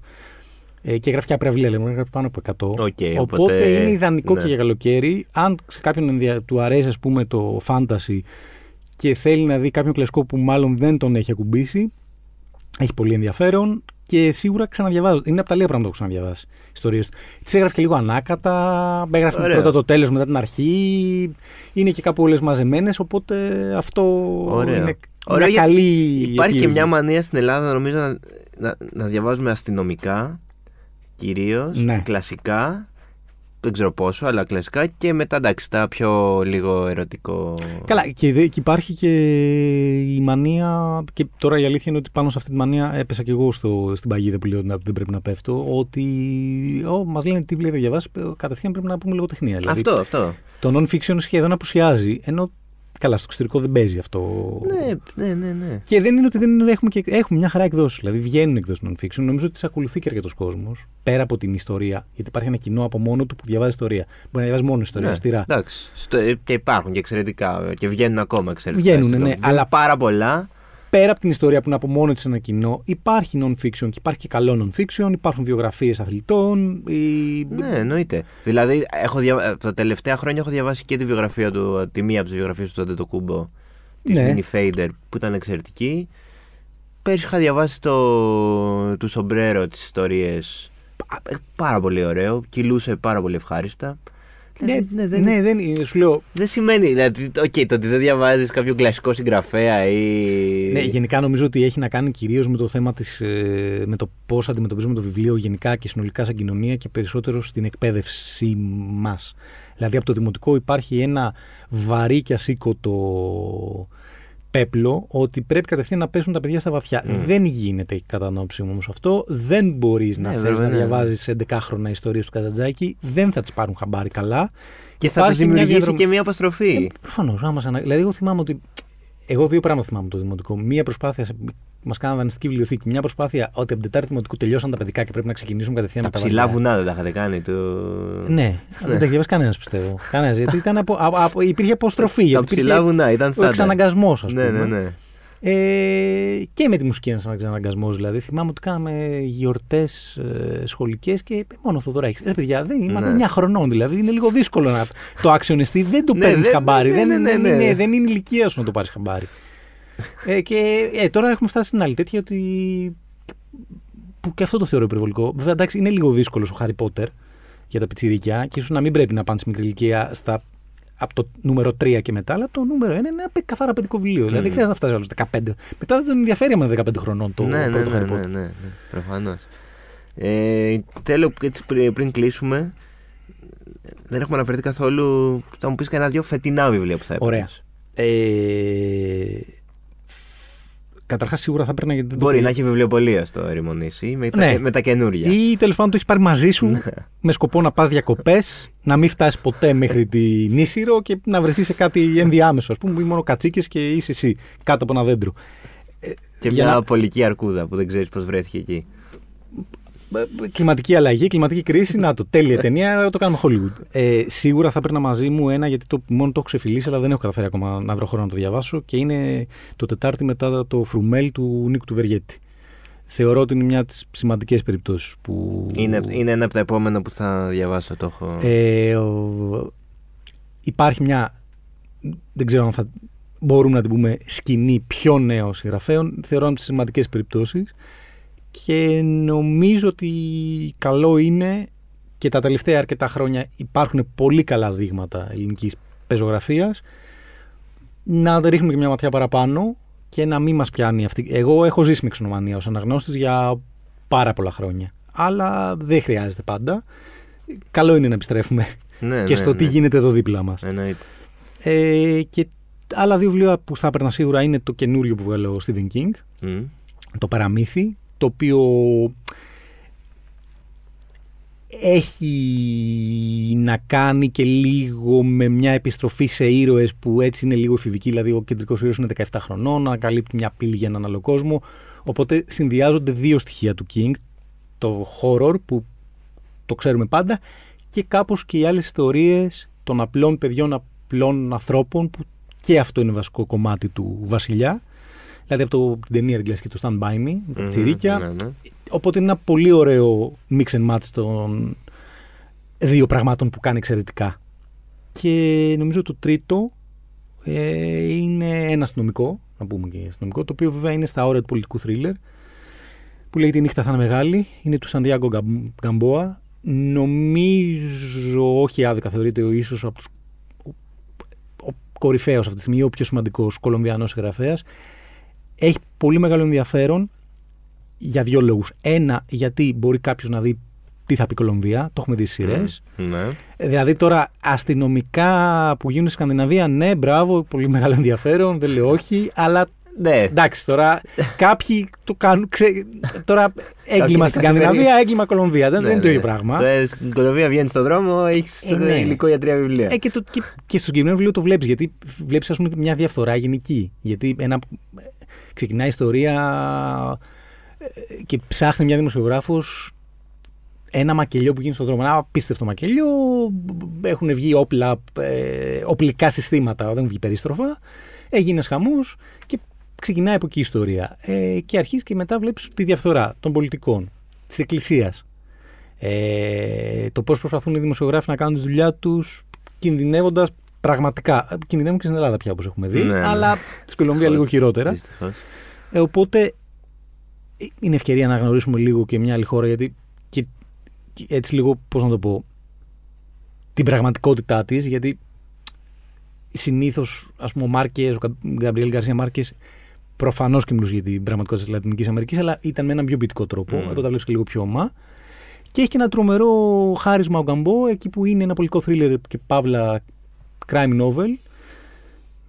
Ε, και γράφει και απρεβλία, λέμε, γράφει πάνω από 100. Okay, οπότε, οπότε, είναι ιδανικό ναι. και για καλοκαίρι. Αν σε κάποιον του αρέσει, ας πούμε, το fantasy και θέλει να δει κάποιον κλασικό που μάλλον δεν τον έχει ακουμπήσει, έχει πολύ ενδιαφέρον και σίγουρα ξαναδιαβάζω. Είναι από τα λίγα πράγματα που έχω ξαναδιαβάσει. Ιστορίες του. Τι έγραφε και λίγο ανάκατα. Έγραφε Ωραία. πρώτα το τέλος, μετά την αρχή. Είναι και κάπου όλες μαζεμένες. Οπότε αυτό Ωραία. είναι Ωραία, μια καλή. Υπάρχει και μια μανία στην Ελλάδα, νομίζω, να, να, να διαβάζουμε αστυνομικά κυρίως. Ναι. Κλασικά. Δεν ξέρω πόσο, αλλά κλασικά και μετά εντάξει, τα πιο λίγο ερωτικό. Καλά, και, δε, και υπάρχει και η μανία. Και τώρα η αλήθεια είναι ότι πάνω σε αυτή τη μανία έπεσα και εγώ στο, στην παγίδα που λέω ότι δεν πρέπει να πέφτω. Ότι μας λένε τι βλέπει διαβάσει, κατευθείαν πρέπει να πούμε λογοτεχνία. Δηλαδή, αυτό, αυτό. Το non-fiction σχεδόν απουσιάζει, ενώ Καλά, στο εξωτερικό δεν παίζει αυτό. Ναι, ναι, ναι. ναι. Και δεν είναι ότι δεν έχουμε, και, έχουμε μια χαρά εκδόσεις. Δηλαδή βγαίνουν εκδόσεις non-fiction. Νομίζω ότι τις ακολουθεί και αρκετός κόσμος. Πέρα από την ιστορία. Γιατί υπάρχει ένα κοινό από μόνο του που διαβάζει ιστορία. Μπορεί να διαβάζει μόνο ιστορία. Ναι, αστηρά. Εντάξει. Και υπάρχουν και εξαιρετικά. Και βγαίνουν ακόμα εξαιρετικά. Βγαίνουν, ναι. Αλλά πάρα πολλά πέρα από την ιστορία που είναι από μόνο της ένα κοινό, υπάρχει non-fiction και υπάρχει και καλό non-fiction, υπάρχουν βιογραφίες αθλητών. Η... Ναι, εννοείται. Δηλαδή, έχω δια... τα τελευταία χρόνια έχω διαβάσει και τη βιογραφία του, τη μία από τις βιογραφίες του Τόντε Κούμπο, τη ναι. Mini Fader, που ήταν εξαιρετική. Πέρσι είχα διαβάσει το του Σομπρέρο τις ιστορίες. Πάρα πολύ ωραίο. Κυλούσε πάρα πολύ ευχάριστα. Ναι, ναι, δεν, ναι, δεν, σου λέω. Δεν σημαίνει. Δηλαδή, okay, το ότι δεν διαβάζεις κάποιο κλασικό συγγραφέα ή. Ναι, γενικά νομίζω ότι έχει να κάνει κυρίως με το θέμα της, ε, με το πώς αντιμετωπίζουμε το βιβλίο γενικά και συνολικά σαν κοινωνία και περισσότερο στην εκπαίδευσή μας. Δηλαδή, από το δημοτικό υπάρχει ένα βαρύ και ασήκωτο πέπλο ότι πρέπει κατευθείαν να πέσουν τα παιδιά στα βαθιά. Mm. Δεν γίνεται κατά νόψη μου όμως αυτό. Δεν μπορείς να Ναι, θες βέβαια, να ναι. διαβάζεις 11χρονα ιστορίες του Καζατζάκη. Δεν θα τις πάρουν χαμπάρι καλά. Και θα τους Υπάρχει μια δημιουργήσει διαδρομή- και μια αποστροφή. Προφανώς. Δηλαδή, εγώ θυμάμαι ότι. Εγώ δύο πράγματα θυμάμαι από το δημοτικό. Μία προσπάθεια. Μας κάνανε δανειστική βιβλιοθήκη. Μια προσπάθεια ότι από την Τετάρτη Δημοτικού τελειώσαν τα παιδικά και πρέπει να ξεκινήσουν κατευθείαν Τα με τα ψηλά βαθιά. βουνά δεν τα είχατε κάνει. Το... Ναι, δεν τα έχει διαβάσει κανένας πιστεύω. Κανένας. Γιατί ήταν από, από, από- υπήρχε αποστροφή. Τα Γιατί ψηλά υπήρχε βουνά ήταν ο στάνταρ. εξαναγκασμός, ας πούμε. Ναι, ναι, ναι. Ε, και με τη μουσική ένας εξαναγκασμό. Δηλαδή, θυμάμαι ότι κάναμε γιορτές ε, σχολικές και μόνο Θοδωράκη. Ρε παιδιά, δεν είμαστε Ναι. 9 χρονών δηλαδή. Είναι λίγο δύσκολο να το άξιονιστεί. Δεν το Ναι, παίρνεις ναι, χαμπάρι. ναι, δεν, ναι, ναι, δεν ναι. είναι, δεν είναι ηλικία σου να το πάρεις χαμπάρι. ε, και ε, τώρα έχουμε φτάσει στην άλλη τέτοια ότι. που και αυτό το θεωρώ υπερβολικό. Βέβαια, εντάξει, είναι λίγο δύσκολο ο Χάρι Πότερ για τα πιτσιρίκια και ίσως να μην πρέπει να πάνε στη μικρή ηλικία στα, από το νούμερο 3 και μετά, αλλά το νούμερο 1 είναι ένα παι- καθαρά παιδικό βιβλίο. Δηλαδή δεν χρειάζεται να φτάσει άλλος 15. Μετά δεν τον ενδιαφέρει άμα είναι 15 χρονών το ναι, ναι, πρώτο ναι, Harry ναι, Potter. ναι, ναι, προφανώς. Ε, τέλο, έτσι πριν, πριν κλείσουμε, δεν έχουμε αναφερθεί καθόλου. Θα μου πεις κανένα δυο φετινά βιβλία που θα έπαιρνες. Ωραία. Ε, Καταρχάς, σίγουρα θα έπαιρνα γιατί δεν το Μπορεί έχω- να έχει βιβλιοπολία στο ερημονήσι με, Ναι. τα, με τα καινούρια. Ή τέλος πάντων το έχεις πάρει μαζί σου Ναι. με σκοπό να πας διακοπές, να μην φτάσεις ποτέ μέχρι τη Νήσιρο και να βρεθείς σε κάτι ενδιάμεσο. Α πούμε, ή μόνο κατσίκες και είσαι εσύ κάτω από ένα δέντρο. Και για μια να- πολική αρκούδα που δεν ξέρεις πώς βρέθηκε εκεί. Ε, Κλιματική αλλαγή, κλιματική κρίση. Να το, τέλεια ταινία, το κάνουμε Hollywood. Ε, σίγουρα θα έπαιρνα μαζί μου ένα γιατί το, μόνο το έχω ξεφυλίσει, αλλά δεν έχω καταφέρει ακόμα να βρω χρόνο να το διαβάσω. Και είναι το Τετάρτη μετά το Φρουμέλ του Νίκου του Βεργέτη. Θεωρώ ότι είναι μια από τις σημαντικές περιπτώσεις που. Είναι, είναι ένα από τα επόμενα που θα διαβάσω. Το έχω. Ε, ο- υπάρχει μια. Δεν ξέρω αν θα μπορούμε να την πούμε σκηνή πιο νέο συγγραφέων. Θεωρώ από τις σημαντικές περιπτώσεις. Και νομίζω ότι καλό είναι και τα τελευταία αρκετά χρόνια υπάρχουν πολύ καλά δείγματα ελληνικής πεζογραφίας. Να ρίχνουμε και μια ματιά παραπάνω και να μην μας πιάνει αυτή. Εγώ έχω ζήσει με ξενομανία ως αναγνώστης για πάρα πολλά χρόνια. Αλλά δεν χρειάζεται πάντα. Καλό είναι να επιστρέφουμε ναι, και ναι, στο ναι. τι γίνεται εδώ δίπλα μας. Εννοείται. Ε, και άλλα δύο βιβλία που θα έπαιρνα σίγουρα είναι το καινούριο που βγάλε ο Stephen King, Μμ. το Παραμύθι, το οποίο έχει να κάνει και λίγο με μια επιστροφή σε ήρωες που έτσι είναι λίγο εφηβική, δηλαδή ο κεντρικός ήρωας είναι 17 χρονών, ανακαλύπτει μια πύλη για έναν άλλο κόσμο, οπότε συνδυάζονται δύο στοιχεία του King, το horror που το ξέρουμε πάντα και κάπως και οι άλλες ιστορίες των απλών παιδιών, απλών ανθρώπων που και αυτό είναι βασικό κομμάτι του βασιλιά. Δηλαδή από το, την ταινία την κλασική, το Stand By Me, με τα Μμμ, τσιρίκια. ναι, ναι. Οπότε είναι ένα πολύ ωραίο mix and match των δύο πραγμάτων που κάνει εξαιρετικά. Και νομίζω το τρίτο ε, είναι ένα αστυνομικό, να πούμε και αστυνομικό, το οποίο βέβαια είναι στα όρια του πολιτικού θρίλερ, που λέγεται «Η νύχτα θα είναι μεγάλη». Είναι του Σαντιάγκο Γκαμ- Γκαμπόα. Νομίζω, όχι άδικα θεωρείται ο ίσως από τους ο, ο κορυφαίος αυτή τη στιγμή, ο πιο σημαντικός Κολομβιανός συγγραφέας. Έχει πολύ μεγάλο ενδιαφέρον για δύο λόγους. Ένα, γιατί μπορεί κάποιος να δει τι θα πει η Κολομβία, το έχουμε δει στις σειρές. Ναι. Δηλαδή τώρα αστυνομικά που γίνουν στη Σκανδιναβία, ναι, μπράβο, πολύ μεγάλο ενδιαφέρον, δεν λέω όχι, αλλά Ναι. εντάξει τώρα κάποιοι το κάνουν. Ξέ, τώρα έγκλημα είναι στην καθημερινή. Σκανδιναβία, έγκλημα Κολομβία. Δεν, Ναι, δεν είναι το ναι. ίδιο πράγμα. Τώρα Στην Κολομβία βγαίνει στον δρόμο, έχει Ε, ναι. υλικό για τρία βιβλία. Ε, και, το, και, και στο συγκεκριμένο βιβλίο το βλέπεις. Γιατί βλέπεις, ας πούμε, μια διαφθορά γενική. Γιατί ένα, ξεκινάει η ιστορία ε, και ψάχνει μια δημοσιογράφος ένα μακελιό που γίνει στον δρόμο. Ένα απίστευτο μακελιό. Έχουν βγει όπλα, ε, οπλικά συστήματα, δεν έχουν βγει περίστροφα. Έγινε χαμός και ξεκινάει από εκεί η ιστορία. Ε, και αρχίζει και μετά βλέπεις τη διαφθορά των πολιτικών, της εκκλησίας. Ε, το πώς προσπαθούν οι δημοσιογράφοι να κάνουν τη δουλειά τους κινδυνεύοντας πραγματικά. Ε, Κινδυνεύουν και στην Ελλάδα πια, όπως έχουμε δει. Ναι, ναι. Αλλά στην Κολομβία λίγο χειρότερα. Δυστυχώς. Ε, οπότε ε, είναι ευκαιρία να γνωρίσουμε λίγο και μια άλλη χώρα γιατί και, και έτσι λίγο, πώς να το πω, την πραγματικότητά της γιατί συνήθως ας πούμε ο Μάρκες, ο Κα- Γκαμπριέλ Γκαρσία Μάρκες προφανώς και μιλούσε για την πραγματικότητα της Λατινικής Αμερικής αλλά ήταν με έναν πιο ποιητικό τρόπο, Mm. εδώ τα βλέπεις και λίγο πιο ομά και έχει και ένα τρομερό χάρισμα ο Γκαμπό εκεί που είναι ένα πολιτικό θρίλερ και παύλα crime novel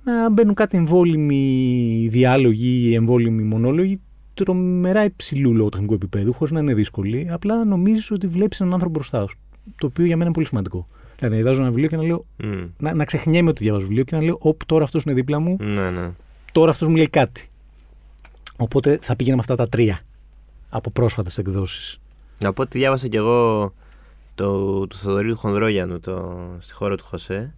να μπαίνουν κάτι εμβόλυμοι διάλογοι, εμβόλυμοι μονόλογοι τρομερά υψηλού λογοτεχνικού επίπεδου, χωρίς να είναι δύσκολοι. Απλά νομίζει ότι βλέπεις έναν άνθρωπο μπροστά σου. Το οποίο για μένα είναι πολύ σημαντικό. Δηλαδή, να διαβάζω ένα βιβλίο και να λέω. Μμ. Να, να ξεχνιέμαι ότι διαβάζω βιβλίο και να λέω: Όπ, τώρα αυτός είναι δίπλα μου, Ναι, ναι. τώρα αυτός μου λέει κάτι. Οπότε θα πήγαινα με αυτά τα τρία από πρόσφατες εκδόσεις. Να πω ότι διάβασα κι εγώ το, του Θοδωρή του Χονδρόγιανου το, στη χώρα του Χωσέ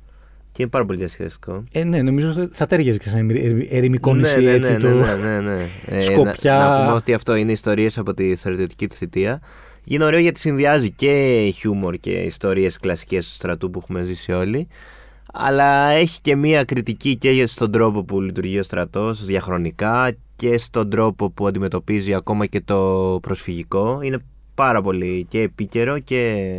και είναι πάρα πολύ διασκεδαστικό. Ε, ναι, νομίζω ότι θα τέριαζε και σαν ερη- ερημικό ναι, νησί ναι, έτσι. ναι, το... ναι, ναι, ναι, ναι. Ε, Σκοπιά. Να, να πούμε ότι αυτό είναι ιστορίες από τη στρατιωτική του θητεία. Είναι ωραίο γιατί συνδυάζει και χιούμορ και ιστορίες κλασικές του στρατού που έχουμε ζήσει όλοι. Αλλά έχει και μία κριτική και στον τρόπο που λειτουργεί ο στρατός διαχρονικά και στον τρόπο που αντιμετωπίζει ακόμα και το προσφυγικό. Είναι πάρα πολύ και επίκαιρο και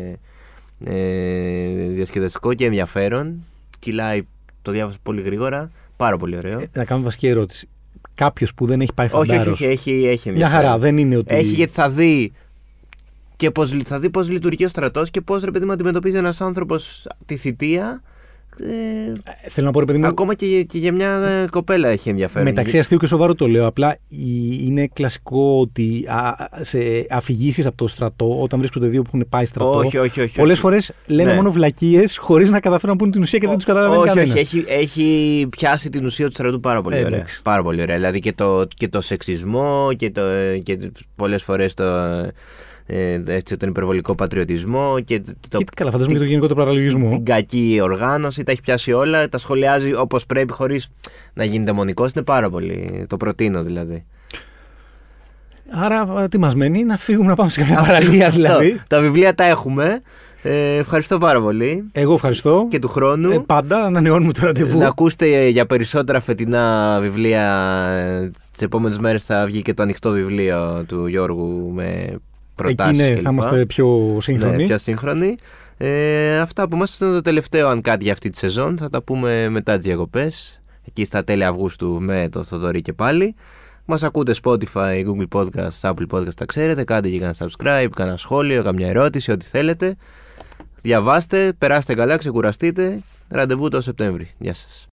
ε, διασκεδαστικό και ενδιαφέρον. Κυλάει, το διάβασα πολύ γρήγορα. Πάρα πολύ ωραίο. Ε, να κάνω βασική ερώτηση. Κάποιος που δεν έχει πάει όχι, όχι, φαντάρος, όχι, έχει, έχει Μια χαρά, ενδιαφέρον. δεν είναι ότι. Έχει γιατί θα δει και πώς, λει- θα δει πώς λειτουργεί ο στρατός και πώς ρε παιδί μου αντιμετωπίζει ένας άνθρωπος τη θητεία ε, Ε, Θέλω να πω, ρε παιδί μου, ακόμα και, για- και για μια ε, κοπέλα έχει ενδιαφέρον. μεταξύ αστείου και σοβαρού το λέω. Απλά η- είναι κλασικό ότι α, α, σε αφηγήσεις από το στρατό, όταν βρίσκονται δύο που έχουν πάει στρατό, όχι, όχι, όχι, πολλές όχι. φορές λένε Ναι. μόνο βλακίες χωρίς να καταφέρουν να πούν την ουσία και δεν τους καταλαβαίνει όχι, κανένα. όχι, έχει, έχει πιάσει την ουσία του στρατού πάρα πολύ Ε, ωραία. εντάξει. Πάρα πολύ ωραία. Δηλαδή και το, και το σεξισμό και, το, και πολλές φορές το, ε, έτσι, τον υπερβολικό πατριωτισμό και το, Και καλά, φαντάζομαι και το γενικό του παραλογισμό. την κακή οργάνωση, τα έχει πιάσει όλα, τα σχολιάζει όπως πρέπει χωρίς να γίνει δαιμονικός. Είναι πάρα πολύ. Το προτείνω δηλαδή. Άρα, α, τι μας μένει, να φύγουμε να πάμε σε κάποια παραλία δηλαδή. Τα, τα βιβλία τα έχουμε. Ε, ευχαριστώ πάρα πολύ. Εγώ ευχαριστώ. Και του χρόνου. Ε, πάντα ανανεώνουμε το ραντεβού. Να ακούσετε για περισσότερα φετινά βιβλία. Τις επόμενες μέρες θα βγει και το ανοιχτό βιβλίο του Γιώργου με Εκεί προτάσει. ναι, θα είμαστε πιο σύγχρονοι. Ναι, πιο σύγχρονοι. Ε, αυτά από εμάς ήταν το τελευταίο αν κάτι για αυτή τη σεζόν. Θα τα πούμε μετά τις διακοπές. Εκεί στα τέλη Αυγούστου με το Θοδωρή και πάλι. Μας ακούτε Spotify, Google Podcast, Apple Podcast, τα ξέρετε. Κάντε και κανένα subscribe, κανένα σχόλιο, καμιά ερώτηση, ό,τι θέλετε. Διαβάστε, περάστε καλά, ξεκουραστείτε. Ραντεβού το Σεπτέμβρη. Γεια σας.